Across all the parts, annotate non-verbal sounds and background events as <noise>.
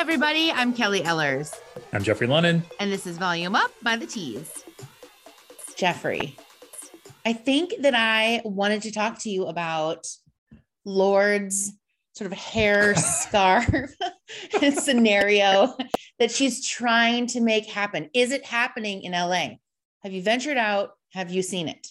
everybody. I'm Kelly Ellers. I'm Jeffrey Lennon. And this is Volume Up by the Tease. Jeffrey, I think that I wanted to talk to you about Lorde's sort of hair <laughs> scarf <laughs> scenario that she's trying to make happen. Is it happening in LA? Have you ventured out? Have you seen it?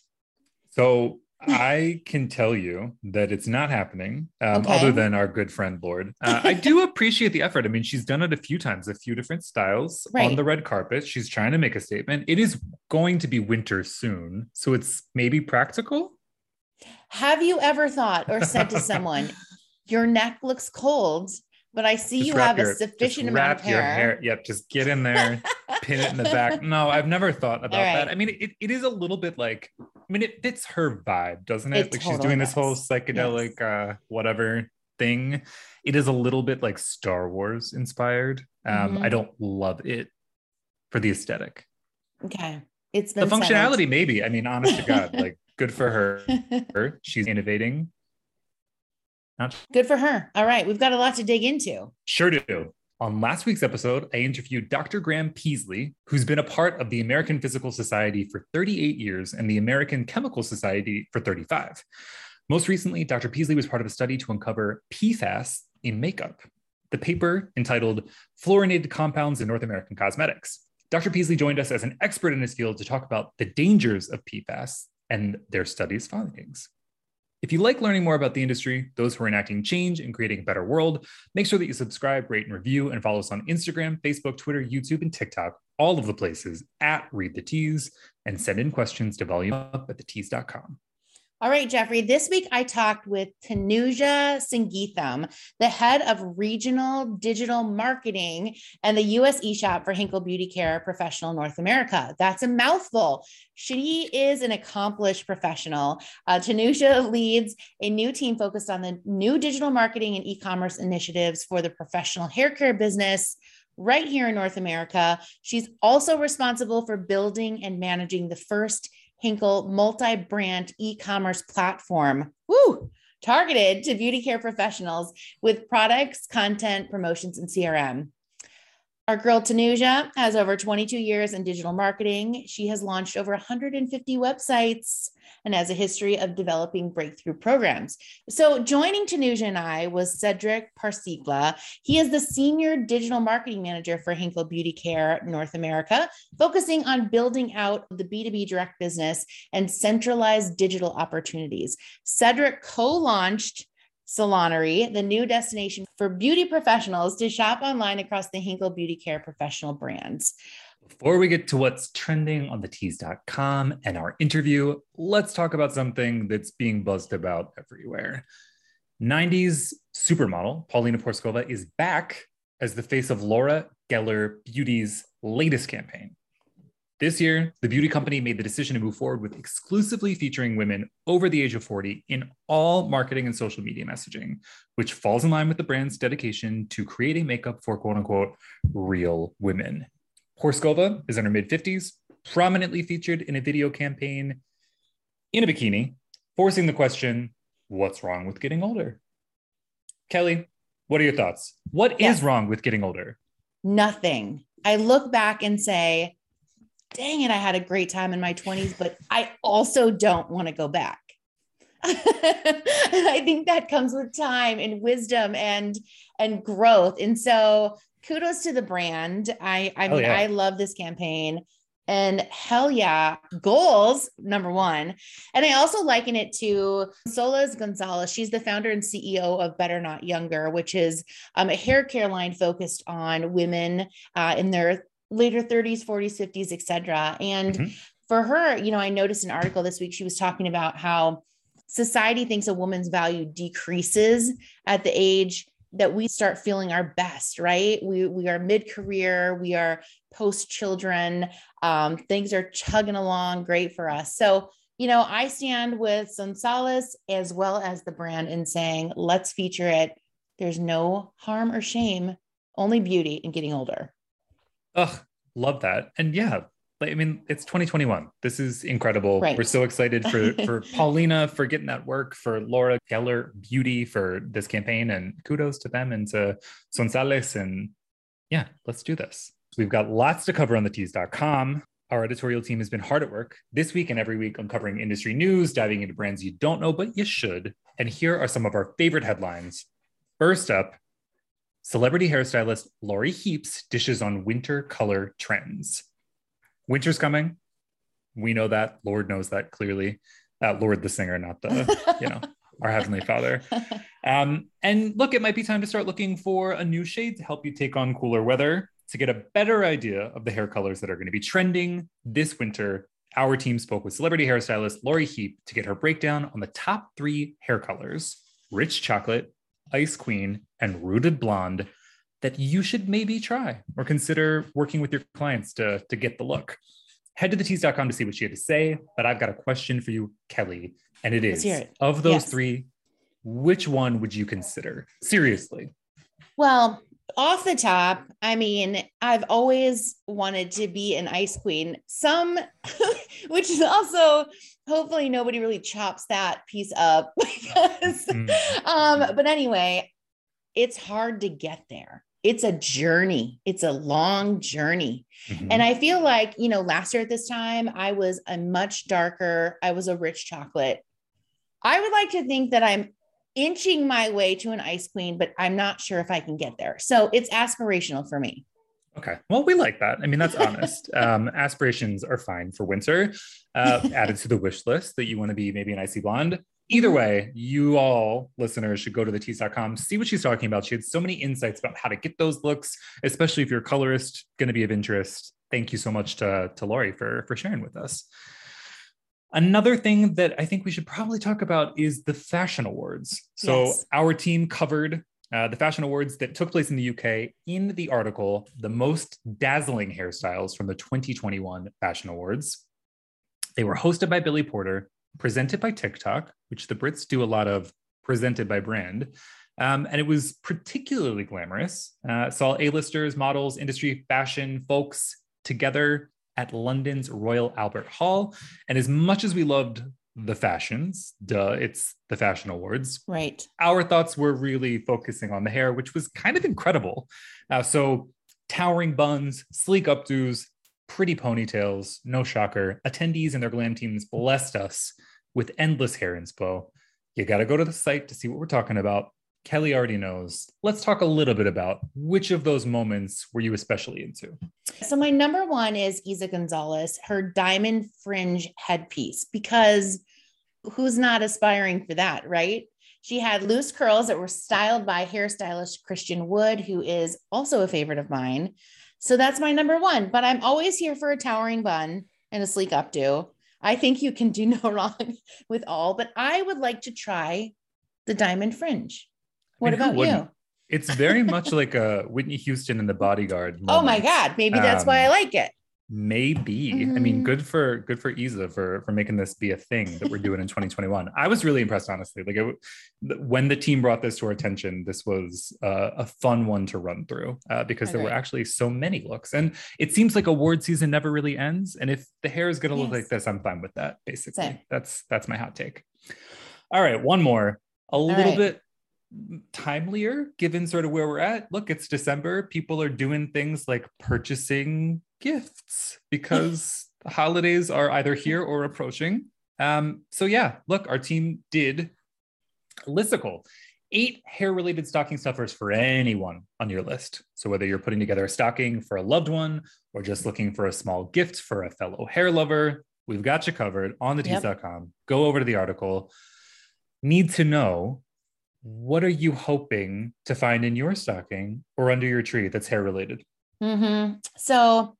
So I can tell you that it's not happening, um, okay. other than our good friend Lorde. Uh, I do appreciate the effort. I mean, she's done it a few times, a few different styles right. on the red carpet. She's trying to make a statement. It is going to be winter soon, so it's maybe practical. Have you ever thought or said to someone, <laughs> "Your neck looks cold"? But I see just you have your, a sufficient amount of hair. hair. Yep, just get in there, <laughs> pin it in the back. No, I've never thought about right. that. I mean, it, it is a little bit like, I mean, it fits her vibe, doesn't it? it like totally she's doing does. this whole psychedelic, yes. uh, whatever thing. It is a little bit like Star Wars inspired. Um, mm-hmm. I don't love it for the aesthetic. Okay. It's the functionality, settled. maybe. I mean, honest to God, like good for her. <laughs> She's innovating not good for her. All right, we've got a lot to dig into. Sure do. On last week's episode, I interviewed Dr. Graham Peasley, who's been a part of the American Physical Society for 38 years and the American Chemical Society for 35. Most recently, Dr. Peasley was part of a study to uncover PFAS in makeup. The paper, entitled Fluorinated Compounds in North American Cosmetics. Dr. Peasley joined us as an expert in his field to talk about the dangers of PFAS and their study's findings. If you like learning more about the industry, those who are enacting change and creating a better world, make sure that you subscribe, rate, and review, and follow us on Instagram, Facebook, Twitter, YouTube, and TikTok, all of the places at Read the Tease, and send in questions to volumeup at thetease.com. All right, Jeffrey. This week I talked with Tanuja Sangeetham, the head of regional digital marketing and the US eShop for Henkel Beauty Care Professional North America. That's a mouthful. She is an accomplished professional. Uh, Tanuja leads a new team focused on the new digital marketing and e commerce initiatives for the professional hair care business right here in North America. She's also responsible for building and managing the first Henkel multi brand e commerce platform. Woo! Targeted to beauty care professionals with products, content, promotions, and CRM. Our girl Tanuja has over 22 years in digital marketing. She has launched over 150 websites and has a history of developing breakthrough programs. So, joining Tanuja and I was Cedric Parsigla. He is the senior digital marketing manager for Henkel Beauty Care North America, focusing on building out the B2B direct business and centralized digital opportunities. Cedric co launched Salonery, the new destination for beauty professionals to shop online across the Henkel Beauty Care professional brands. Before we get to what's trending on the tease.com and our interview, let's talk about something that's being buzzed about everywhere. 90s supermodel Paulina Porizkova is back as the face of Laura Geller Beauty's latest campaign. This year, the beauty company made the decision to move forward with exclusively featuring women over the age of 40 in all marketing and social media messaging, which falls in line with the brand's dedication to creating makeup for quote unquote real women. Porizkova is in her mid 50s, prominently featured in a video campaign in a bikini, forcing the question what's wrong with getting older? Kelly, what are your thoughts? What is wrong with getting older? Nothing. I look back and say, dang it, I had a great time in my 20s, but I also don't want to go back. <laughs> I think that comes with time and wisdom and and growth. And so kudos to the brand. I I mean, yeah. I love this campaign. And hell yeah, goals, number one. And I also liken it to Solas Gonzalez. She's the founder and CEO of Better Not Younger, which is um, a hair care line focused on women uh, in their later 30s, 40s, 50s, etc. And mm-hmm. for her, you know, I noticed an article this week. She was talking about how society thinks a woman's value decreases at the age that we start feeling our best, right? We we are mid-career, we are post-children, um, things are chugging along great for us. So, you know, I stand with Sonsalis as well as the brand in saying, let's feature it. There's no harm or shame, only beauty in getting older. Ugh, love that. And yeah, I mean, it's 2021. This is incredible. Right. We're so excited for <laughs> for Paulina for getting that work, for Laura Geller Beauty for this campaign, and kudos to them and to Sonsales and Yeah, let's do this. We've got lots to cover on the tease.com. Our editorial team has been hard at work this week and every week uncovering industry news, diving into brands you don't know, but you should. And here are some of our favorite headlines. First up, celebrity hairstylist Lori Heaps dishes on winter color trends. Winter's coming. We know that. Lorde knows that clearly. Uh, Lorde the singer, not the, you know, <laughs> our Heavenly Father. Um, and look, it might be time to start looking for a new shade to help you take on cooler weather. To get a better idea of the hair colors that are going to be trending this winter, our team spoke with celebrity hairstylist Lori Heap to get her breakdown on the top three hair colors rich chocolate, ice queen, and rooted blonde that you should maybe try or consider working with your clients to, to get the look. Head to the tease.com to see what she had to say, but I've got a question for you, Kelly. And it is it. of those Yes. three, which one would you consider? Seriously. Well, off the top, I mean, I've always wanted to be an ice queen. Some, <laughs> which is also hopefully nobody really chops that piece up <laughs> because, Mm. um, but anyway, it's hard to get there. It's a journey. It's a long journey. Mhm. And I feel like, you know, last year at this time, I was a much darker, I was a rich chocolate. I would like to think that I'm inching my way to an ice queen, but I'm not sure if I can get there. So it's aspirational for me. Okay. Well, we like that. I mean, that's honest. <laughs> um, aspirations are fine for winter. Uh, added to the wish list that you want to be maybe an icy blonde. Either way, you all listeners should go to the tease.com, see what she's talking about. She had so many insights about how to get those looks, especially if you're a colorist, going to be of interest. Thank you so much to, to Lori for, for sharing with us. Another thing that I think we should probably talk about is the fashion awards. So, Yes. our team covered uh, the fashion awards that took place in the UK in the article, The Most Dazzling Hairstyles from the 2021 Fashion Awards. They were hosted by Billy Porter, presented by TikTok, which the Brits do a lot of, presented by brand. Um, and it was particularly glamorous. Uh, saw A-listers, models, industry, fashion folks together at London's Royal Albert Hall. And as much as we loved the fashions, duh, it's the Fashion Awards, Right. our thoughts were really focusing on the hair, which was kind of incredible. Uh, so, towering buns, sleek updos, pretty ponytails, no shocker. Attendees and their glam teams blessed us with endless hair inspo. You got to go to the site to see what we're talking about. Kelly already knows. Let's talk a little bit about which of those moments were you especially into? So my number one is Eiza Gonzalez, her diamond fringe headpiece, because who's not aspiring for that, right? She had loose curls that were styled by hairstylist Christian Wood, who is also a favorite of mine. So that's my number one. But I'm always here for a towering bun and a sleek updo. I think you can do no <laughs> wrong with all, but I would like to try the diamond fringe. What about you? It's very <laughs> much like a Whitney Houston in the bodyguard. Oh my. God. Maybe that's why I Um, like it. Maybe. I mean, Mhm. good for good for Eiza for for making this be a thing that we're doing in <laughs> 2021. I was really impressed, honestly. Like it, when the team brought this to our attention, this was uh, a fun one to run through uh, because there were actually so many looks, and it seems like award season never really ends. And if the hair is going to look like this, I'm fine with that. Basically, Same. that's that's my hot take. All right, one more, a little right. bit timelier given sort of where we're at. Look, it's December. People are doing things like purchasing gifts because the <laughs> holidays are either here or approaching. Um, so yeah, look, our team did listicle. Eight hair-related stocking stuffers for anyone on your list. So whether you're putting together a stocking for a loved one or just looking for a small gift for a fellow hair lover, we've got you covered on the Yep. tease.com. Go over to the article. Need to know what are you hoping to find in your stocking or under your tree that's hair related? hmm So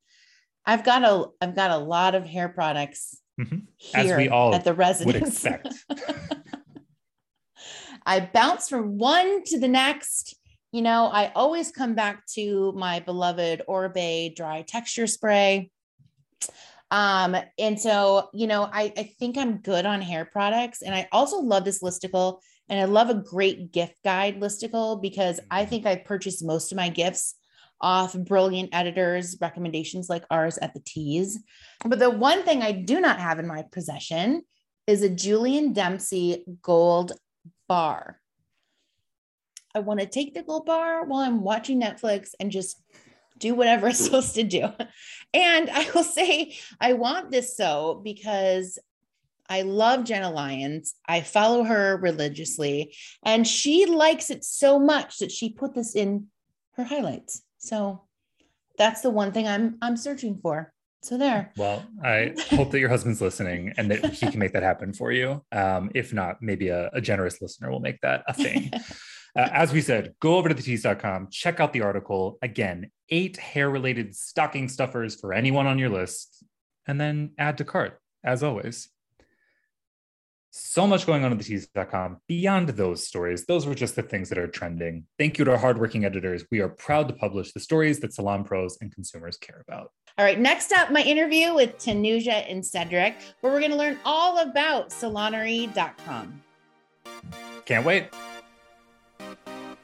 I've got a I've got a lot of hair products Mhm. here As we all at the residence. Would expect. <laughs> <laughs> I bounce from one to the next. You know, I always come back to my beloved Oribe dry texture spray. Um, and so, you know, I, I think I'm good on hair products. And I also love this listicle and I love a great gift guide listicle because I mm-hmm. think I've purchased most of my gifts off brilliant editors' recommendations like ours at the Tease. But the one thing I do not have in my possession is a Jillian Dempsey gold bar. I want to take the gold bar while I'm watching Netflix and just do whatever it's <laughs> supposed to do. And I will say, I want this so because I love Jenna Lyons. I follow her religiously, and she likes it so much that she put this in her highlights. So that's the one thing I'm I'm searching for. So there. Well, I <laughs> hope that your husband's listening and that he can make that happen for you. Um, if not, maybe a, a generous listener will make that a thing. <laughs> Uh, as we said, go over to thetease.com, check out the article. Again, eight hair related stocking stuffers for anyone on your list, and then add to cart, as always. So much going on at thetease.com. Beyond those stories, those were just the things that are trending. Thank you to our hardworking editors. We are proud to publish the stories that salon pros and consumers care about. All right, next up, my interview with Tanuja and Cedric, where we're going to learn all about saloonery.com. Can't wait.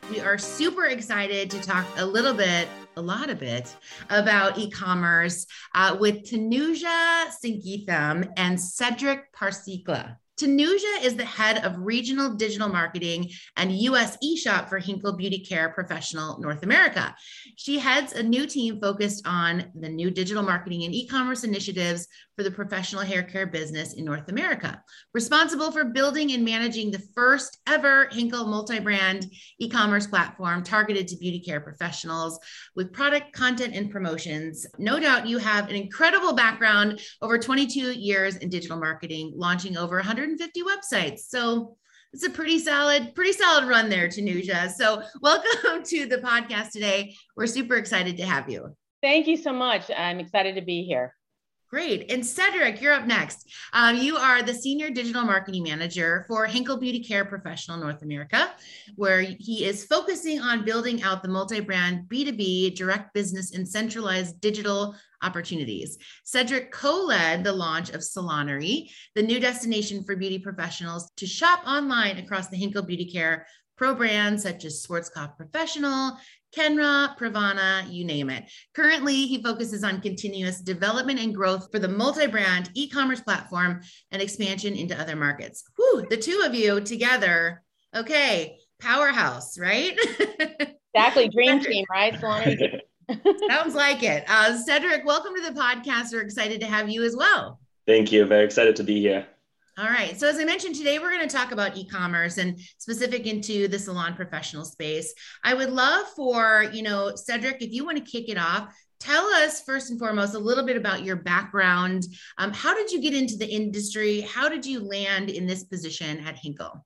We are super excited to talk a little bit, a lot of bit, about e commerce uh, with Tanuja Sangeetham and Cedric Parsikla. Tanuja is the head of regional digital marketing and US eShop for Henkel Beauty Care Professional North America. She heads a new team focused on the new digital marketing and e commerce initiatives for the professional hair care business in North America, responsible for building and managing the first ever Henkel multi brand e commerce platform targeted to beauty care professionals with product content and promotions. No doubt you have an incredible background over 22 years in digital marketing, launching over 150 websites. So, it's a pretty solid, pretty solid run there, Tanuja. So, welcome to the podcast today. We're super excited to have you. Thank you so much. I'm excited to be here. Great. And Cedric, you're up next. Um, you are the Senior Digital Marketing Manager for Henkel Beauty Care Professional North America, where he is focusing on building out the multi brand B2B direct business and centralized digital opportunities. Cedric co led the launch of Saloonery, the new destination for beauty professionals to shop online across the Henkel Beauty Care pro brands such as Schwarzkopf Professional, Kenra, Pravana, you name it. Currently, he focuses on continuous development and growth for the multi brand e commerce platform and expansion into other markets. Whew, the two of you together. Okay, powerhouse, right? <laughs> Exactly. Dream team, right? <laughs> Sounds like it. Uh, Cedric, welcome to the podcast. We're excited to have you as well. Thank you. Very excited to be here. All right. So as I mentioned today, we're going to talk about e-commerce and specific into the salon professional space. I would love for, you know, Cedric, if you want to kick it off, tell us first and foremost a little bit about your background. Um, how did you get into the industry? How did you land in this position at Henkel?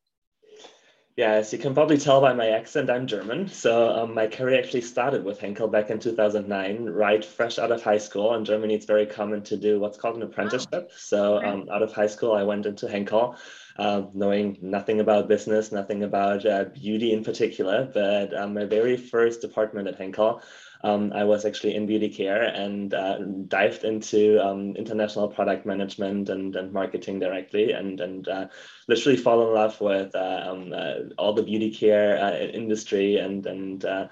Yeah, as you can probably tell by my accent, I'm German. So um, my career actually started with Henkel back in 2009, right fresh out of high school. In Germany, it's very common to do what's called an apprenticeship. So um, out of high school, I went into Henkel, uh, knowing nothing about business, nothing about uh, beauty in particular. But um, my very first department at Henkel um, I was actually in beauty care and uh, dived into um, international product management and, and marketing directly and, and uh, literally fall in love with uh, um, uh, all the beauty care uh, industry and, and uh,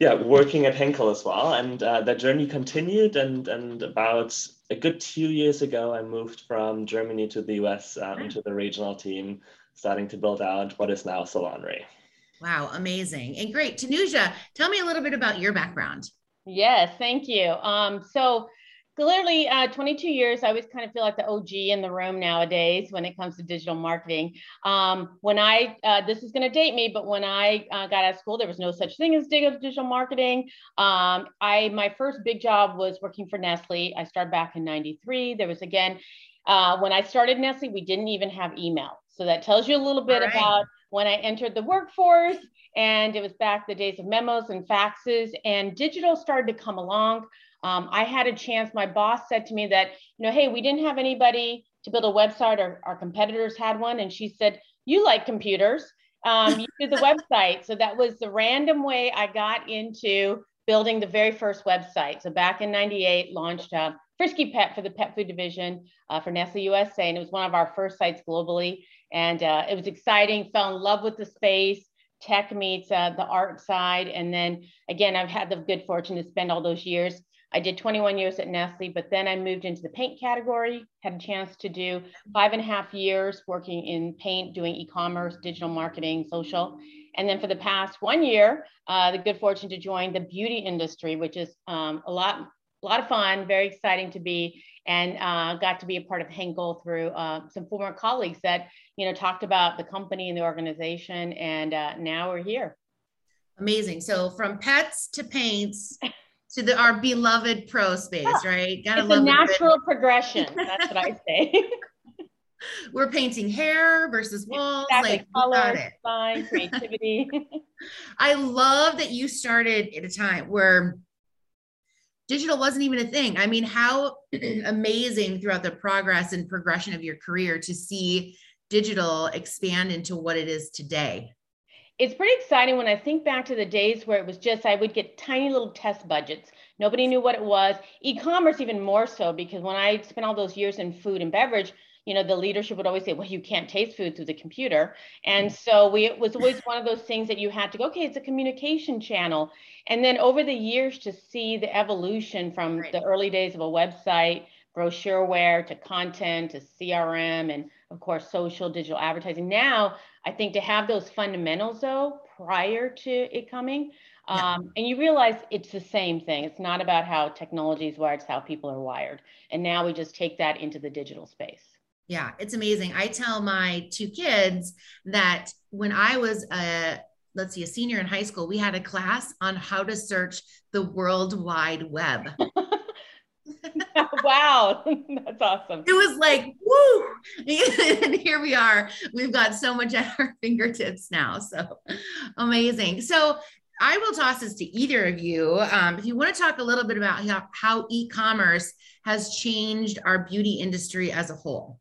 yeah, working at Henkel as well. And that journey continued and, and about a good two years ago, I moved from Germany to the US into the regional team, starting to build out what is now Saloonery. Wow, amazing. And great. Tanuja, tell me a little bit about your background. Yes, thank you. Um, so clearly, uh, 22 years, I always kind of feel like the OG in the room nowadays when it comes to digital marketing. Um, when I, uh, this is going to date me, but when I uh, got out of school, there was no such thing as digital marketing. Um, I, my first big job was working for Nestle. I started back in 93. There was again, uh, when I started Nestle, we didn't even have email. So that tells you a little bit right. about when I entered the workforce. And it was back the days of memos and faxes, and digital started to come along. Um, I had a chance, my boss said to me that, you know, hey, we didn't have anybody to build a website, or our competitors had one. And she said, You like computers, um, you do the <laughs> website. So that was the random way I got into building the very first website. So back in 98, launched uh, Frisky Pet for the pet food division uh, for Nestle USA. And it was one of our first sites globally. And uh, it was exciting, fell in love with the space. Tech meets uh, the art side. And then again, I've had the good fortune to spend all those years. I did 21 years at Nestle, but then I moved into the paint category, had a chance to do five and a half years working in paint, doing e commerce, digital marketing, social. And then for the past one year, uh, the good fortune to join the beauty industry, which is um, a lot, a lot of fun, very exciting to be, and uh, got to be a part of Henkel through uh, some former colleagues that you know talked about the company and the organization, and uh, now we're here. Amazing. So from pets to paints to the our beloved pro space, yeah. right? Gotta it's love a natural progression. <laughs> That's what I say. We're painting hair versus walls, exactly. like color, design, creativity. <laughs> I love that you started at a time where digital wasn't even a thing. I mean, how <clears throat> amazing throughout the progress and progression of your career to see digital expand into what it is today it's pretty exciting when I think back to the days where it was just I would get tiny little test budgets. Nobody knew what it was. E-commerce even more so because when I spent all those years in food and beverage, you know, the leadership would always say, "Well, you can't taste food through the computer," and so we it was always one of those things that you had to go, "Okay, it's a communication channel." And then over the years, to see the evolution from right. the early days of a website, brochureware to content to CRM, and of course, social digital advertising. Now I think to have those fundamentals though prior to it coming, um, and you realize it's the same thing. It's not about how technology is wired, it's how people are wired. And now we just take that into the digital space. Yeah, it's amazing. I tell my two kids that when I was a let's see, a senior in high school, we had a class on how to search the World Wide Web. <laughs> wow, <laughs> that's awesome. It was like, woo! <laughs> and here we are. We've got so much at our fingertips now. So amazing. So I will toss this to either of you. Um, if you want to talk a little bit about how, how e commerce has changed our beauty industry as a whole.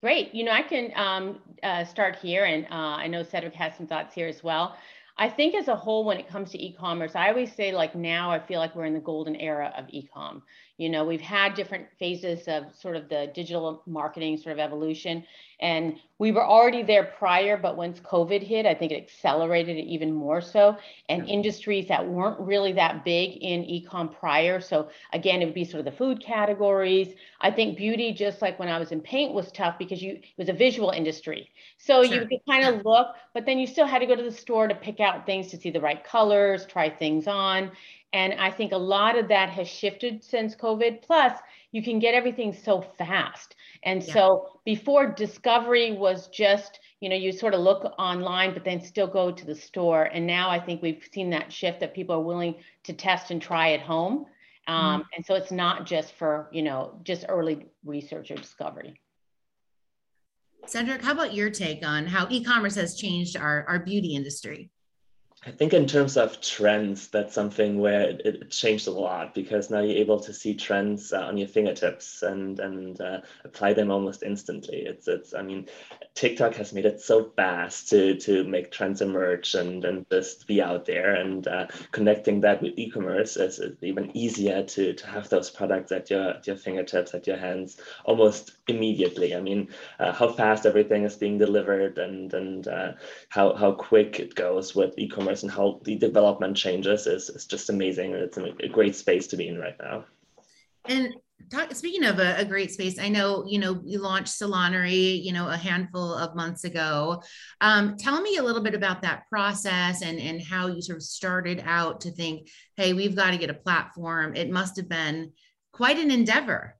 Great. You know, I can um, uh, start here, and uh, I know Cedric has some thoughts here as well. I think as a whole, when it comes to e-commerce, I always say like now I feel like we're in the golden era of e-com. You know, we've had different phases of sort of the digital marketing sort of evolution. And we were already there prior, but once COVID hit, I think it accelerated it even more so. And industries that weren't really that big in ecom prior. So again, it would be sort of the food categories. I think beauty, just like when I was in paint, was tough because you it was a visual industry. So sure. you could kind of look, but then you still had to go to the store to pick out things to see the right colors, try things on. And I think a lot of that has shifted since COVID. Plus, you can get everything so fast. And yeah. so before discovery was just, you know, you sort of look online, but then still go to the store. And now I think we've seen that shift that people are willing to test and try at home. Um, mm-hmm. And so it's not just for, you know, just early research or discovery. Cedric, how about your take on how e-commerce has changed our, our beauty industry? I think in terms of trends, that's something where it, it, changed a lot because now you're able to see trends uh, on your fingertips and and uh, apply them almost instantly. It's it's I mean, TikTok has made it so fast to to make trends emerge and and just be out there and uh, connecting that with e-commerce is, even easier to to have those products at your at your fingertips at your hands almost immediately. I mean, uh, how fast everything is being delivered and and uh, how how quick it goes with e-commerce e-commerce and how the development changes is, is just amazing. It's a, a great space to be in right now. And talk, speaking of a, a, great space, I know, you know, you launched Salonary, you know, a handful of months ago. Um, tell me a little bit about that process and, and how you sort of started out to think, hey, we've got to get a platform. It must have been quite an endeavor.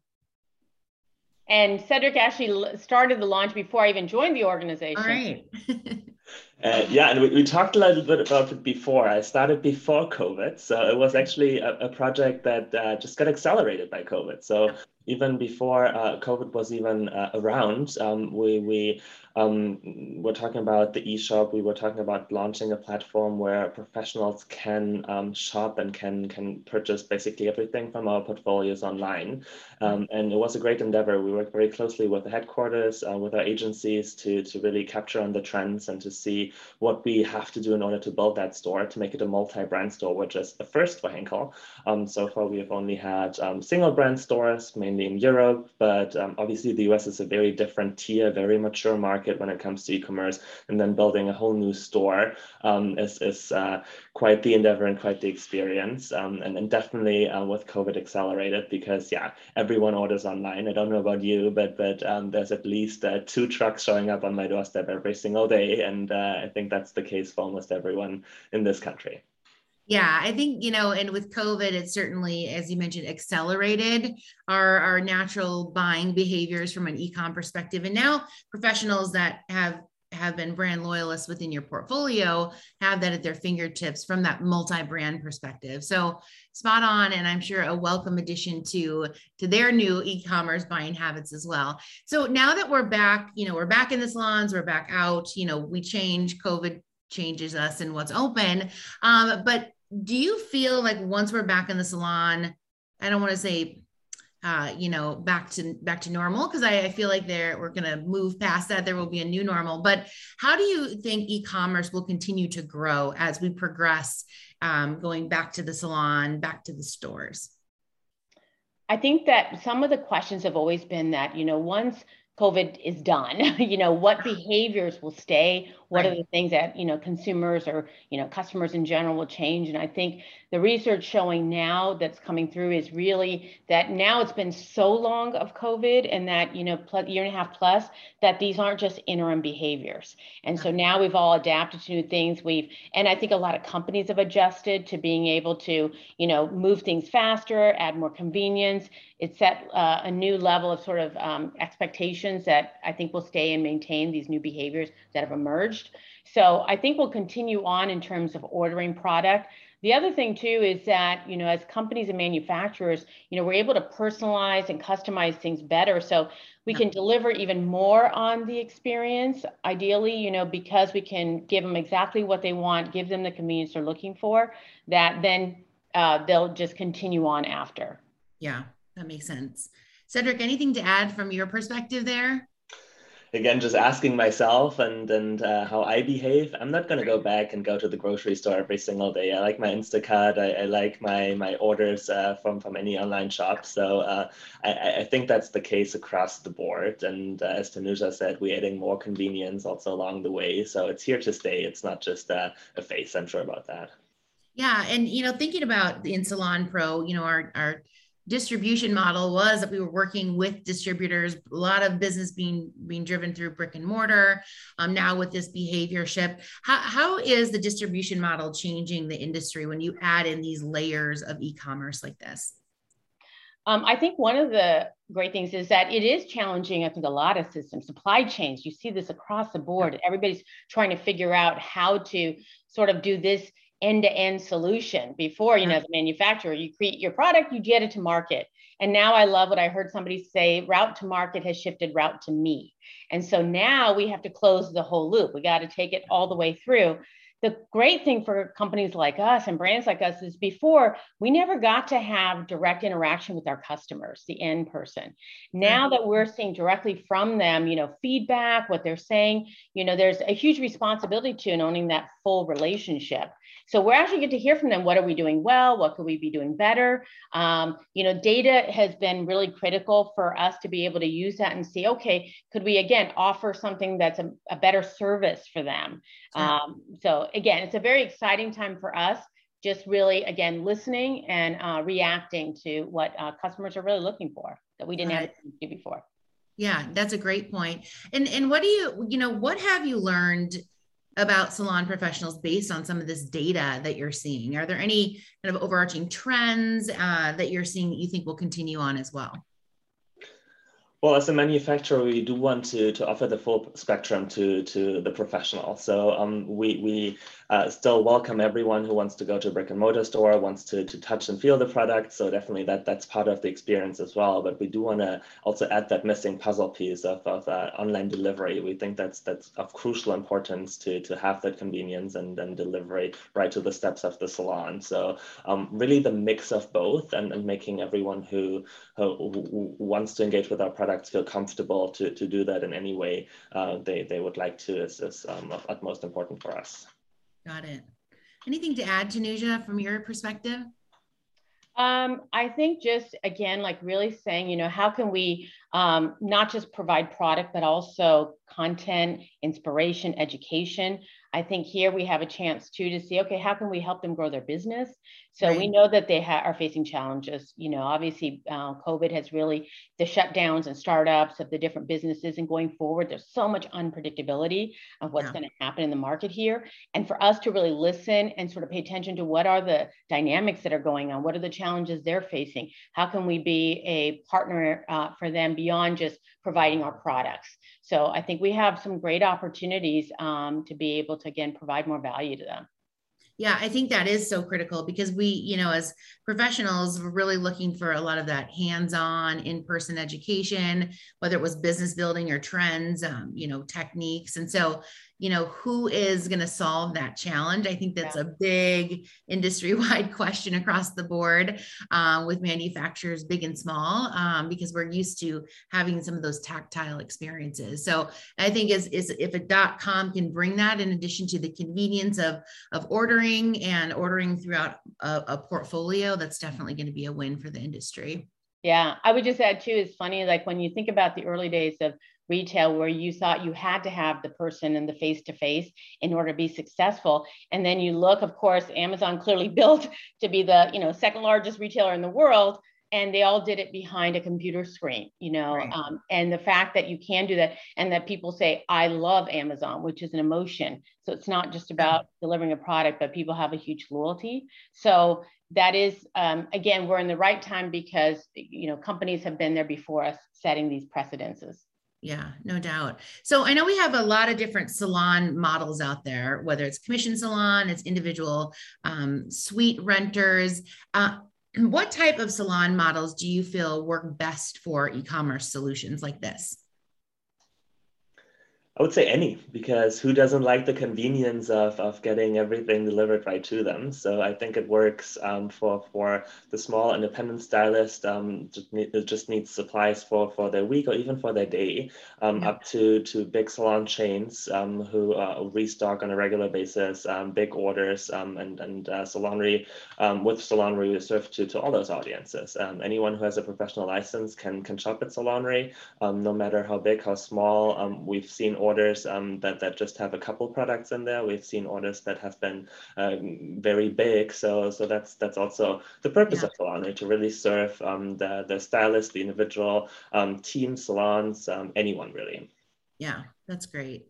And Cedric actually started the launch before I even joined the organization. All right. <laughs> Uh, yeah, and we, we talked a little bit about it before. I started before COVID, so it was actually a, a project that uh, just got accelerated by COVID. So even before uh, COVID was even uh, around, um, we we um, we're talking about the e-shop. We were talking about launching a platform where professionals can um, shop and can can purchase basically everything from our portfolios online. Um, and it was a great endeavor. We worked very closely with the headquarters, uh, with our agencies to to really capture on the trends and to see what we have to do in order to build that store to make it a multi-brand store, which is a first for Henkel. Um, so far, we have only had um, single brand stores, mainly in Europe, but um, obviously the US is a very different tier, very mature market when it comes to e-commerce. And then building a whole new store um, is, is uh, quite the endeavor and quite the experience. Um, and definitely uh, with COVID accelerated because yeah, everyone orders online. I don't know about you, but but um, there's at least uh, two trucks showing up on my doorstep every single day, and uh, I think that's the case for almost everyone in this country. Yeah, I think, you know, and with COVID, it certainly, as you mentioned, accelerated our, our natural buying behaviors from an e-com perspective. And now professionals that have have been brand loyalists within your portfolio have that at their fingertips from that multi-brand perspective. So spot on and i'm sure a welcome addition to to their new e-commerce buying habits as well. So now that we're back you know we're back in the salons we're back out you know we change covid changes us and what's open. Um, but do you feel like once we're back in the salon i don't want to say uh, you know, back to back to normal because I, I, feel like there we're going to move past that. There will be a new normal. But how do you think e-commerce will continue to grow as we progress, um, going back to the salon, back to the stores? I think that some of the questions have always been that you know once COVID is done, <laughs> you know, what behaviors will stay? What right. are the things that, you know, consumers or, you know, customers in general will change? And I think the research showing now that's coming through is really that now it's been so long of COVID and that, you know, plus, year and a half plus, that these aren't just interim behaviors. And so now we've all adapted to new things. We've, and I think a lot of companies have adjusted to being able to, you know, move things faster, add more convenience. It set uh, a new level of sort of um, expectations that I think will stay and maintain these new behaviors that have emerged. So I think we'll continue on in terms of ordering product. The other thing too is that, you know, as companies and manufacturers, you know, we're able to personalize and customize things better. So we can deliver even more on the experience, ideally, you know, because we can give them exactly what they want, give them the convenience they're looking for, that then uh, they'll just continue on after. Yeah, that makes sense. Cedric, anything to add from your perspective there? again just asking myself and and uh, how I behave. I'm not gonna go back and go to the grocery store every single day. I like my Instacart. I, I like my my orders uh, from from any online shop. So uh, I, I think that's the case across the board. And uh, as Tanuja said, we're adding more convenience also along the way. So it's here to stay. It's not just a, a phase. I'm sure about that. Yeah, and you know, thinking about the Salon Pro, you know, our our distribution model was that we were working with distributors a lot of business being being driven through brick and mortar um, now with this behavior shift how, how is the distribution model changing the industry when you add in these layers of e-commerce like this um, I think one of the great things is that it is challenging, I think, a lot of systems, supply chains. You see this across the board. Everybody's trying to figure out how to sort of do this end-to-end solution. Before you mm-hmm. know the manufacturer you create your product you get it to market. And now i love what i heard somebody say route to market has shifted route to me. And so now we have to close the whole loop. We got to take it all the way through. The great thing for companies like us and brands like us is before we never got to have direct interaction with our customers the end person. Now mm-hmm. that we're seeing directly from them you know feedback what they're saying you know there's a huge responsibility to in owning that full relationship so we're actually get to hear from them. What are we doing well? What could we be doing better? Um, you know, data has been really critical for us to be able to use that and see, okay, could we again offer something that's a, a better service for them? Um, so again, it's a very exciting time for us. Just really, again, listening and uh, reacting to what uh, customers are really looking for that we didn't right. have to do before. Yeah, that's a great point. And and what do you, you know, what have you learned about salon professionals based on some of this data that you're seeing? Are there any kind of overarching trends uh, that you're seeing that you think will continue on as well? Well, as a manufacturer, we do want to, to offer the full spectrum to, to the professional. So um, we, we uh, still welcome everyone who wants to go to a brick and mortar store, wants to, to touch and feel the product. So definitely that that's part of the experience as well. But we do want to also add that missing puzzle piece of, of uh, online delivery. We think that's that's of crucial importance to, to have that convenience and then delivery right to the steps of the salon. So um, really the mix of both and, and making everyone who, who, wants to engage with our products feel comfortable to, to do that in any way uh, they, they would like to is, is um, of utmost important for us. Got it. Anything to add, Tanuja, from your perspective? Um, I think just again, like really saying, you know, how can we um, not just provide product, but also content, inspiration, education. I think here we have a chance too to see, okay, how can we help them grow their business? So right. we know that they ha- are facing challenges. You know, obviously, uh, COVID has really the shutdowns and startups of the different businesses, and going forward, there's so much unpredictability of what's yeah. going to happen in the market here. And for us to really listen and sort of pay attention to what are the dynamics that are going on, what are the challenges they're facing, how can we be a partner uh, for them beyond just providing our products. So I think we have some great opportunities um, to be able to again provide more value to them. Yeah, I think that is so critical because we, you know, as professionals, we're really looking for a lot of that hands-on, in-person education, whether it was business building or trends, um, you know, techniques. And so you know who is going to solve that challenge? I think that's yeah. a big industry wide <laughs> question across the board um, with manufacturers big and small um, because we're used to having some of those tactile experiences. So i think is, is if a dot com can bring that in addition to the convenience of of ordering and ordering throughout a, a portfolio that's definitely going to be a win for the industry. Yeah, I would just add too, it's funny, like when you think about the early days of retail where you thought you had to have the person in the face to face in order to be successful. And then you look of course amazon clearly <laughs> built to be the you know second largest retailer in the world and they all did it behind a computer screen you know right. um, and the fact that you can do that and that people say i love amazon which is an emotion. So it's not just about delivering a product but people have a huge loyalty. So that is um, again we're in the right time because you know companies have been there before us setting these precedences yeah, no doubt. So I know we have a lot of different salon models out there, whether it's commission salon, it's individual um, suite renters. Uh, <clears throat> what type of salon models do you feel work best for e-commerce solutions like this? I would say any, because who doesn't like the convenience of, of getting everything delivered right to them? So I think it works um, for for the small independent stylist um, just, need, just needs supplies for, for their week or even for their day, um, yeah. up to, to big salon chains um, who uh, restock on a regular basis, um, big orders, um, and, and uh, Salonry, with Salonry, we serve to, to all those audiences. anyone who has a professional license can, can shop at Salonry, no matter how big, how small. we've seen orders orders um, that, that just have a couple products in there. We've seen orders that have been um, very big. So, so that's that's also the purpose yeah. of Salon, to really serve um, the, the stylist, the individual um, team, salons, um, anyone really. Yeah, that's great.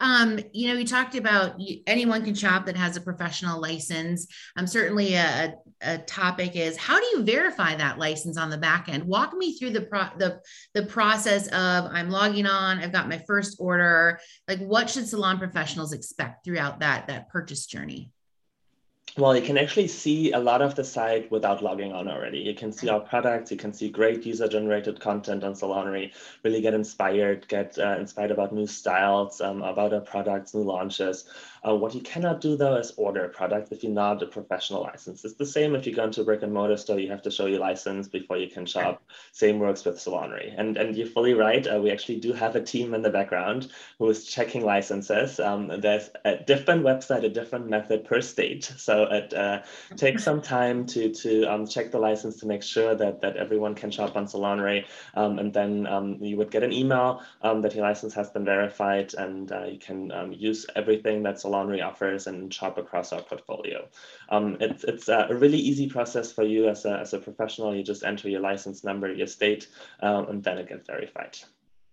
Um, you know, we talked about anyone can shop that has a professional license. Um, certainly a, a topic is how do you verify that license on the back end? Walk me through the pro the the process of I'm logging on, I've got my first order. Like what should salon professionals expect throughout that that purchase journey? Well, you can actually see a lot of the site without logging on already. You can see our products, you can see great user generated content on Salonry, really get inspired, get uh, inspired about new styles, um, about our products, new launches. Uh, what you cannot do though is order a product if you're not a professional license. It's the same if you go into a brick and mortar store, you have to show your license before you can shop. Same works with Salonry. And, and you're fully right. Uh, we actually do have a team in the background who is checking licenses. Um, there's a different website, a different method per state. So it uh, takes some time to, to um, check the license to make sure that, that everyone can shop on Salonry. Um, and then um, you would get an email um, that your license has been verified and uh, you can um, use everything that Salonry Salonry offers and shop across our portfolio. Um, it's it's a really easy process for you as a, as a professional. You just enter your license number, your state, um, and then it gets verified.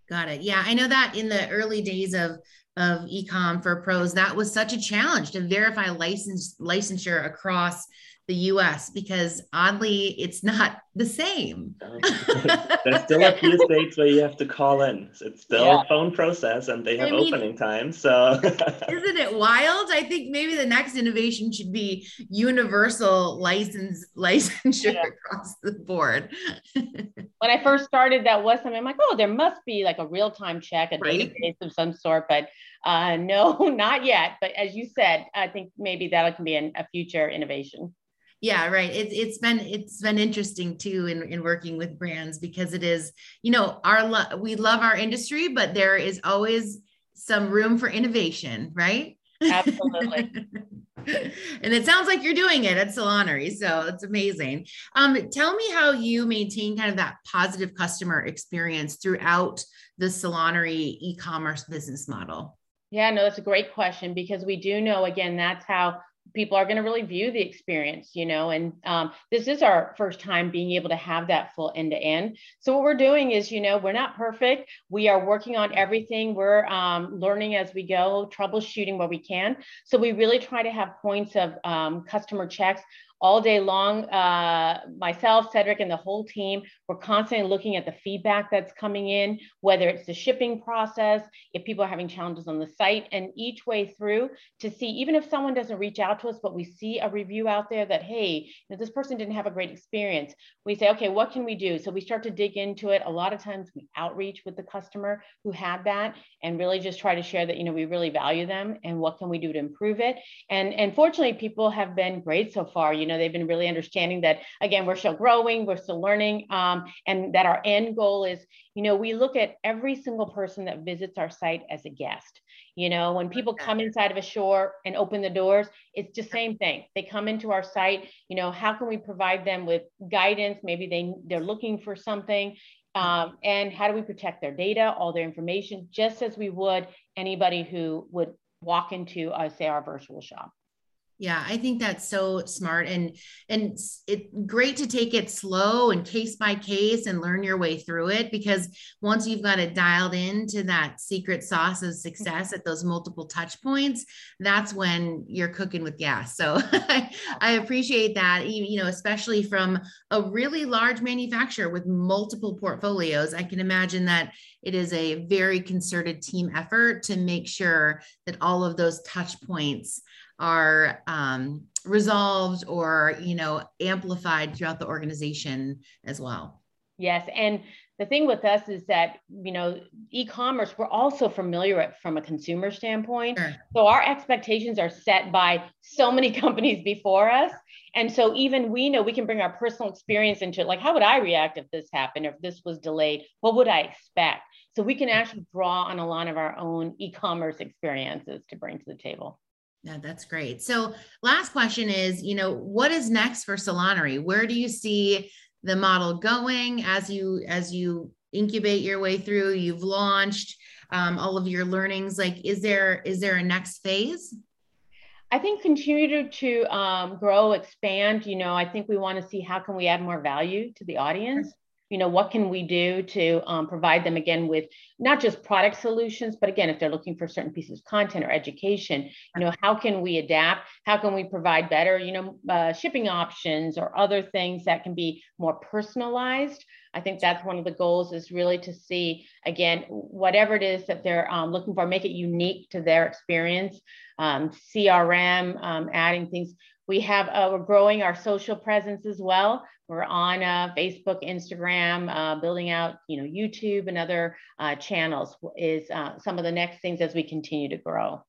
Got it. Yeah, I know that in the early days of of ecom for pros, that was such a challenge to verify license licensure across the US because oddly it's not the same. <laughs> There's still a few states where you have to call in. It's still yeah. a phone process and they have I mean, opening times. So <laughs> isn't it wild? I think maybe the next innovation should be universal license licensure yeah. across the board. <laughs> when I first started, that was something I'm like, oh, there must be like a real-time check, a right. database of some sort, but uh, no, not yet. But as you said, I think maybe that can be an, a future innovation yeah right it's it's been it's been interesting too in, in working with brands because it is you know our lo- we love our industry but there is always some room for innovation right absolutely <laughs> and it sounds like you're doing it at Salonary. So it's amazing. Um, tell me how you maintain kind of that positive customer experience throughout the Salonary e-commerce business model. Yeah, no, that's a great question because we do know again that's how people are going to really view the experience, you know, and um, this is our first time being able to have that full end to end. So what we're doing is, you know, we're not perfect. We are working on everything. We're um, learning as we go, troubleshooting where we can. So we really try to have points of um, customer checks all day long. Uh, myself, Cedric, and the whole team, we're constantly looking at the feedback that's coming in, whether it's the shipping process, if people are having challenges on the site, and each way through to see, even if someone doesn't reach out to us, but we see a review out there that, hey, you know, this person didn't have a great experience, we say, okay, what can we do? So we start to dig into it. A lot of times we outreach with the customer who had that and really just try to share that, you know, we really value them and what can we do to improve it. And, and fortunately, people have been great so far. You know, know, they've been really understanding that, again, we're still growing, we're still learning, um, and that our end goal is, you know, we look at every single person that visits our site as a guest. You know, when people come inside of a shore and open the doors, it's the same thing. They come into our site, you know, how can we provide them with guidance? Maybe they, they're looking for something. Um, and how do we protect their data, all their information, just as we would anybody who would walk into, uh, say, our virtual shop. Yeah, I think that's so smart and and it's great to take it slow and case by case and learn your way through it because once you've got it dialed into that secret sauce of success at those multiple touch points, that's when you're cooking with gas. So I, <laughs> I appreciate that, you know, especially from a really large manufacturer with multiple portfolios. I can imagine that it is a very concerted team effort to make sure that all of those touch points are um, resolved or you know amplified throughout the organization as well. Yes and the thing with us is that you know e-commerce we're also familiar from a consumer standpoint. Sure. so our expectations are set by so many <laughs> companies before us. And so even we know we can bring our personal experience into it like how would i react if this happened if this was delayed? What would i expect? So we can actually draw on a lot of our own e-commerce experiences to bring to the table yeah, that's great. So, last question is, you know, what is next for Saloonery? Where do you see the model going as you as you incubate your way through? You've launched um, all of your learnings. Like, is there is there a next phase? I think continue to, to um, grow, expand. You know, I think we want to see how can we add more value to the audience you know what can we do to um, provide them again with not just product solutions but again if they're looking for certain pieces of content or education you know how can we adapt? How can we provide better you know uh, shipping options or other things that can be more personalized? I think that's one of the goals is really to see again whatever it is that they're um, looking for make it unique to their experience. Um, crm um, adding things. We have uh, we're growing our social presence as well we're on uh, facebook instagram uh, building out you know youtube and other uh, channels is uh, some of the next things as we continue to grow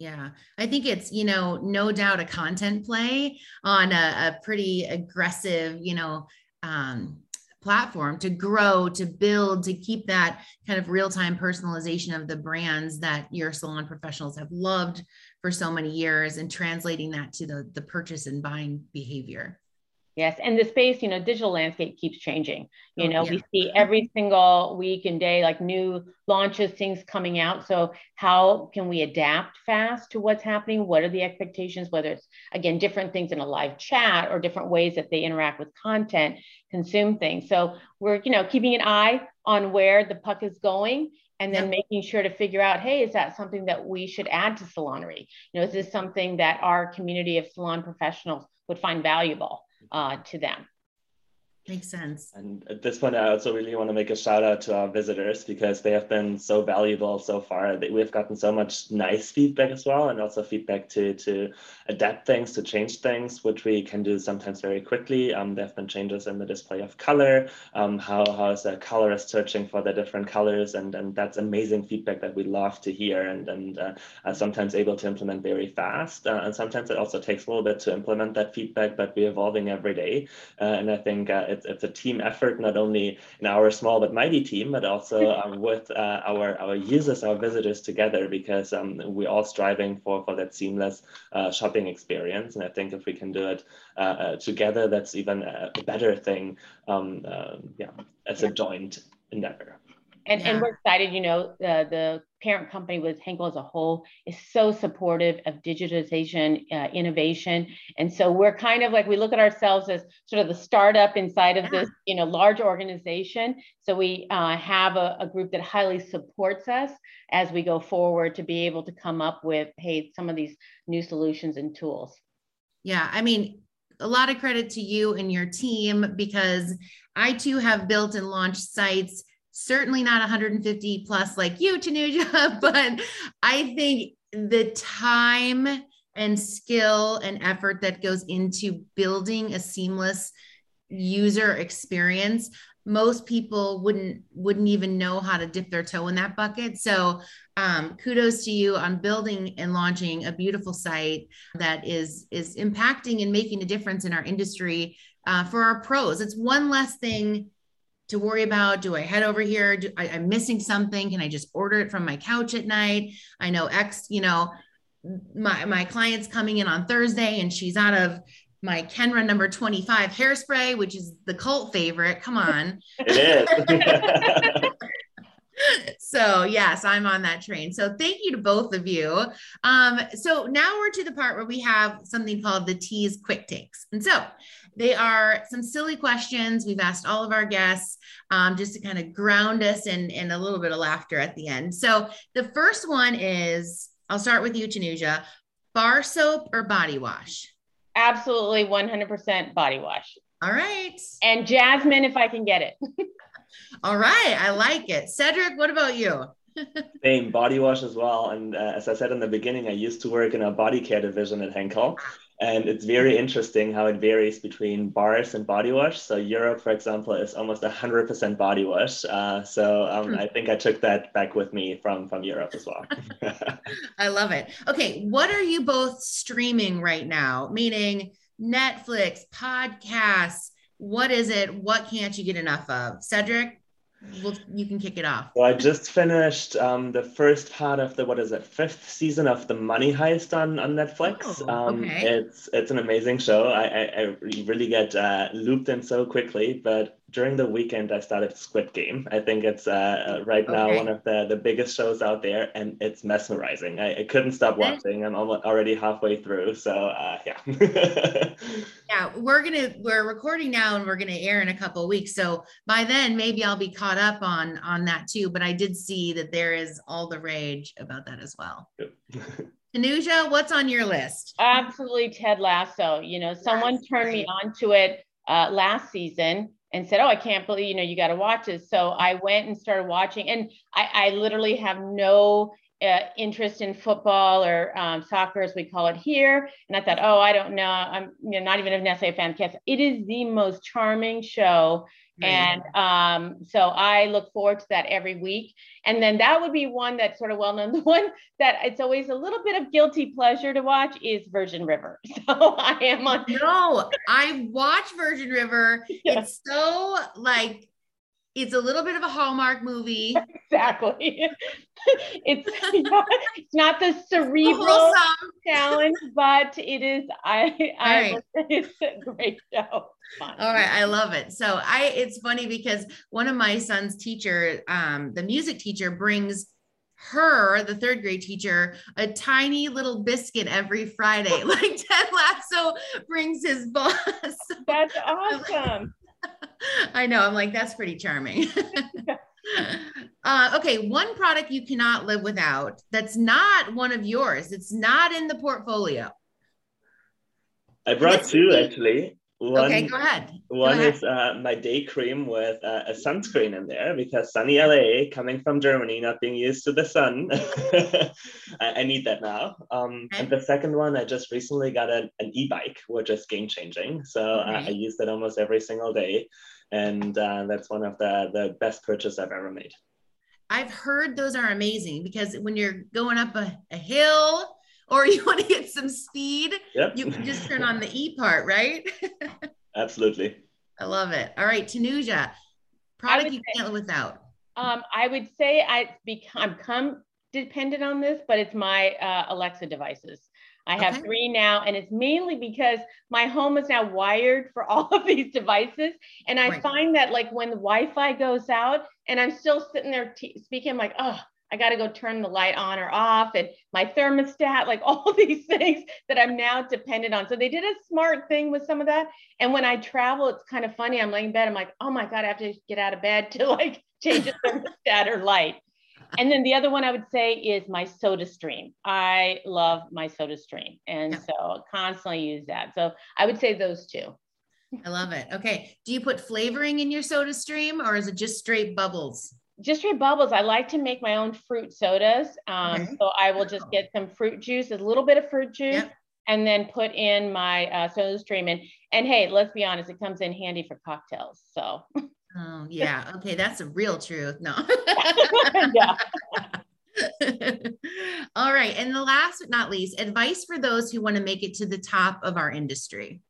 yeah, I think it's, you know, no doubt a content play on a, a pretty aggressive, you know, um, platform to grow, to build, to keep that kind of real time personalization of the brands that your salon professionals have loved for so many years and translating that to the, the purchase and buying behavior. Yes, and the space, you know, digital landscape keeps changing. You oh, know, yeah. we see every single week and day like new launches, things coming out. So how can we adapt fast to what's happening? What are the expectations? Whether it's again different things in a live chat or different ways that they interact with content, consume things. So we're, you know, keeping an eye on where the puck is going and then making sure to figure out hey is that something that we should add to saloonery you know is this something that our community of salon professionals would find valuable uh, to them Makes sense. And at this point, I also really want to make a shout out to our visitors because they have been so valuable so far. We've gotten so much nice feedback as well, and also feedback to to adapt things, to change things, which we can do sometimes very quickly. Um, there have been changes in the display of color, um, how how is the colorist searching for the different colors, and and that's amazing feedback that we love to hear, and and uh, are sometimes able to implement very fast, uh, and sometimes it also takes a little bit to implement that feedback, but we're evolving every day, uh, and I think uh, it's it's a team effort, not only in our small but mighty team, but also <laughs> um, with uh, our our users, our visitors together, because um, we're all striving for for that seamless uh, shopping experience. And I think if we can do it uh, uh, together, that's even a, better thing. Um, yeah, as a joint endeavor. And, yeah. and we're excited, you know, uh, the parent company with Henkel as a whole is so supportive of digitization, uh, innovation. And so we're kind of like, we look at ourselves as sort of the startup inside of yeah. this, you know, large organization. So we uh, have a, a, group that highly supports us as we go forward to be able to come up with, hey, some of these new solutions and tools. Yeah, I mean, a lot of credit to you and your team because I too have built and launched sites certainly not 150 plus like you, Tanuja, <laughs> but I think the time and skill and effort that goes into building a seamless user experience most people wouldn't wouldn't even know how to dip their toe in that bucket. So um, kudos to you on building and launching a beautiful site that is is impacting and making a difference in our industry uh, for our pros. It's one less thing to worry about do i head over here? Do, I, i'm missing something? Can i just order it from my couch at night? I know x you know my my client's coming in on thursday and she's out of my kenra number 25 hairspray which is the cult favorite. Come on. It is. <laughs> So yes i'm on that train. So thank you to both of you. Um, so now we're to the part where we have something called the tease quick takes. And so they are some silly questions we've asked all of our guests um, just to kind of ground us and, and a little bit of laughter at the end. So the first one is I'll start with you, Tanuja. Bar soap or body wash? Absolutely 100% body wash. All right. And jasmine if I can get it. <laughs> all right. I like it. Cedric, what about you? <laughs> Same body wash as well. And uh, as I said in the beginning, I used to work in a body care division at Henkel. And it's very interesting how it varies between bars and body wash. So Europe, for example, is almost 100% body wash. Uh, so um, hmm. I think I took that back with me from, from Europe as well. <laughs> <laughs> I love it. Okay, what are you both streaming right now? Meaning Netflix, podcasts, what is it? What can't you get enough of? Cedric? Well, you can kick it off. Well, I just finished um, the first part of the what is it, fifth season of the Money Heist on on Netflix. Oh, um, okay. It's it's an amazing show. I I, I really get uh, looped in so quickly, but during the weekend I started Squid Game. I think it's uh, uh right now okay. one of the, the biggest shows out there, and it's mesmerizing. I, I couldn't stop watching. I'm almost already halfway through, so uh, yeah. <laughs> yeah, we're gonna we're recording now, and we're gonna air in a couple of weeks. So by then, maybe I'll be caught up on on that too. But I did see that there is all the rage about that as well. Yep. <laughs> Tanuja, what's on your list? Absolutely, Ted Lasso. You know, someone turned me on to it uh, last season and said, "Oh, I can't believe you know you got to watch this." So I went and started watching, and I, I literally have no uh, interest in football or um, soccer, as we call it here. And I thought, "Oh, I don't know. I'm you know, not even a necessarily a fan cats." It is the most charming show and um, so I look forward to that every week. And then that would be one that's sort of well known. <laughs> The one that it's always a little bit of guilty pleasure to watch is Virgin River. <laughs> So I am on. No, I watch Virgin River. <laughs> Yeah. It's so like it's a little bit of a Hallmark movie. Exactly. it's, not, it's not the cerebral challenge, but it is. I, I right. it's a great show. Fun. All right, I love it. So I, it's funny because one of my son's teacher, um, the music teacher, brings her, the third grade teacher, a tiny little biscuit every Friday. <laughs> like Ted Lasso brings his boss. <laughs> That's awesome. I know. I'm like, that's pretty charming. <laughs> uh, okay, one product you cannot live without that's not one of yours. It's not in the portfolio. I brought two actually. One, okay, go ahead. One go ahead. is uh, my day cream with uh, a sunscreen in there because sunny LA, coming from Germany, not being used to the sun. <laughs> I, I, need that now. Um, okay. And the second one, I just recently got an, an e-bike, which is game changing. So. I, I use that almost every single day. And uh, that's one of the, the best purchases I've ever made. I've heard those are amazing because when you're going up a, a hill, or you <laughs> want to get some speed, yep. you can just turn on the E part, right? <laughs> Absolutely. I love it. All right, Tanuja, product you can't live without. Um, I would say I become come dependent on this, but it's my uh, Alexa devices. I have okay. three now, and it's mainly because my home is now wired for <laughs> all of these devices. And I right. find that, like, when the Wi Fi goes out and I'm still sitting there t- speaking, I'm like, oh, I got to go turn the light on or off, and my thermostat, like <laughs> all these things that I'm now dependent on. So they did a smart thing with some of that. And when I travel, it's kind of funny. I'm laying in bed, I'm like, oh my God, I have to get out of bed to like <laughs> change the thermostat or light and then the other one I would say is my soda stream. I love my soda stream. And yeah. so constantly use that. So I would say those two. I love it. Okay. Do you put flavoring in your soda stream or is it just straight bubbles? Just straight bubbles. I like to make my own fruit sodas. Um, okay. So I will just get some fruit juice, a little bit of fruit juice, yep. and then put in my uh, soda stream. And, and hey, let's be honest, it comes in handy for cocktails. So Oh, yeah. Okay. That's a real truth. No. <laughs> yeah. <laughs> All right. And the last but not least, advice for those who want to make it to the top of our industry.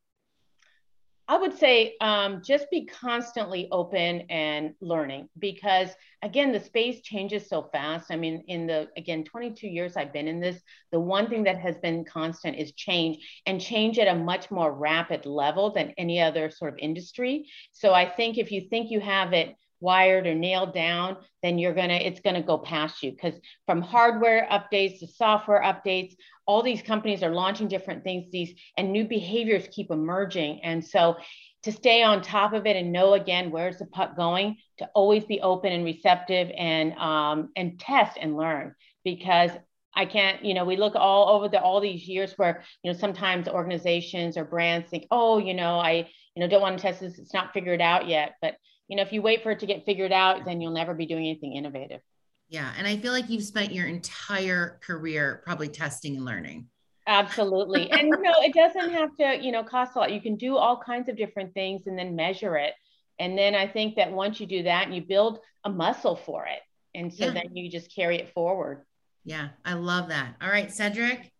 I would say um, just be constantly open and learning because, again, the space changes so fast. I mean, in the, again, 22 years I've been in this, the one thing that has been constant is change and change at a much more rapid level than any other sort of industry. So I think if you think you have it wired or nailed down, then you're gonna it's gonna go past you because from hardware updates to software updates, all these companies are launching different things. These and new behaviors keep emerging, and so to stay on top of it and know again where's the puck going, to always be open and receptive and um, and test and learn because I can't, you know, we look all over the all these years where, you know, sometimes organizations or brands think, oh, you know, I, you know, don't want to test this, it's not figured out yet. But you know, if you wait for it to get figured out, then you'll never be doing anything innovative. Yeah. And I feel like you've spent your entire career probably testing and learning. Absolutely. <laughs> and you know, it doesn't have to, you know, cost a lot. You can do all kinds of different things and then measure it. And then I think that once you do that and you build a muscle for it. And so yeah. then you just carry it forward. Yeah, I love that. All right, Cedric.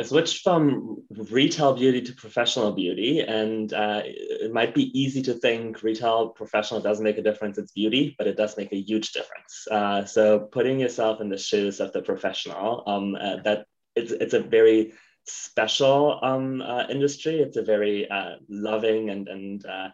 I switched from retail beauty to professional beauty, and uh, it might be easy to think retail professional doesn't make a difference. It's beauty, but it does make a huge difference. Uh, so putting yourself in the shoes of the professional, um, uh, that it's it's a very special um, uh, industry. It's a very uh, loving and and uh,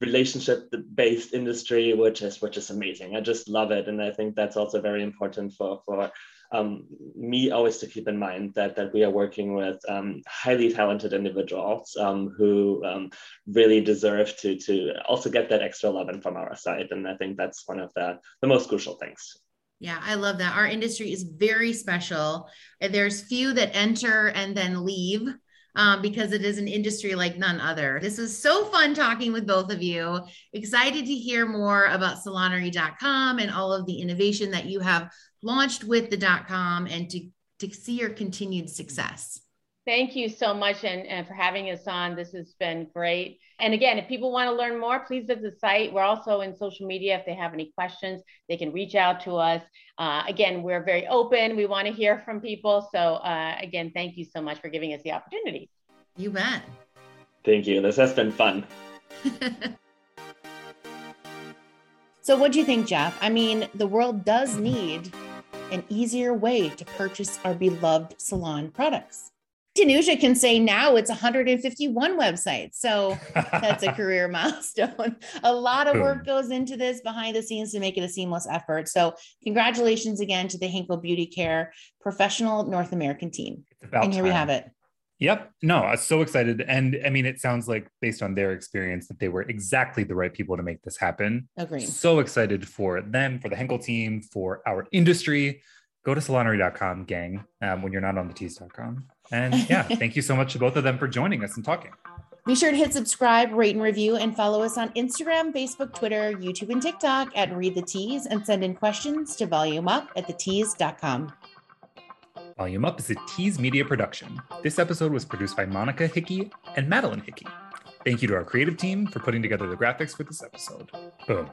relationship based industry, which is which is amazing. I just love it, and I think that's also very important for for um, me always to keep in mind that that we are working with um, highly talented individuals um, who um, really deserve to to also get that extra loving from our side, and I think that's one of the the most crucial things. Yeah, I love that. Our industry is very special. There's few that enter and then leave. Um, because it is an industry like none other. This was so fun talking with both of you. Excited to hear more about Saloonery.com and all of the innovation that you have launched with the dot com and to, to see your continued success. Thank you so much and, and for having us on. This has been great. And again, if people want to learn more, please visit the site. We're also in social media. If they have any questions, they can reach out to us. Uh, again, we're very open. We want to hear from people. So uh, again, thank you so much for giving us the opportunity. You bet. Thank you. This has been fun. <laughs> so what do you think, Jeff? I mean, the world does need an easier way to purchase our beloved salon products. Tanuja can say now it's 151 websites. So that's a <laughs> career milestone. A lot of work goes into this behind the scenes to make it a seamless effort. So congratulations again to the Henkel Beauty Care professional North American team. and here time. we have it. Yep. No, I was so excited. And I mean, it sounds like based on their experience that they were exactly the right people to make this happen. Agreed. So excited for them, for the Henkel team, for our industry. Go to saloonery.com, gang, um, when you're not on the tease.com. And <laughs> yeah, thank you so much to both of them for joining us and talking. Be sure to hit subscribe, rate, and review, and follow us on Instagram, Facebook, Twitter, YouTube, and TikTok at Read the Tease, and send in questions to volume up at thetease.com. Volume Up is a Tease Media production. This episode was produced by Monica Hickey and Madeline Hickey. Thank you to our creative team for putting together the graphics for this episode. Boom.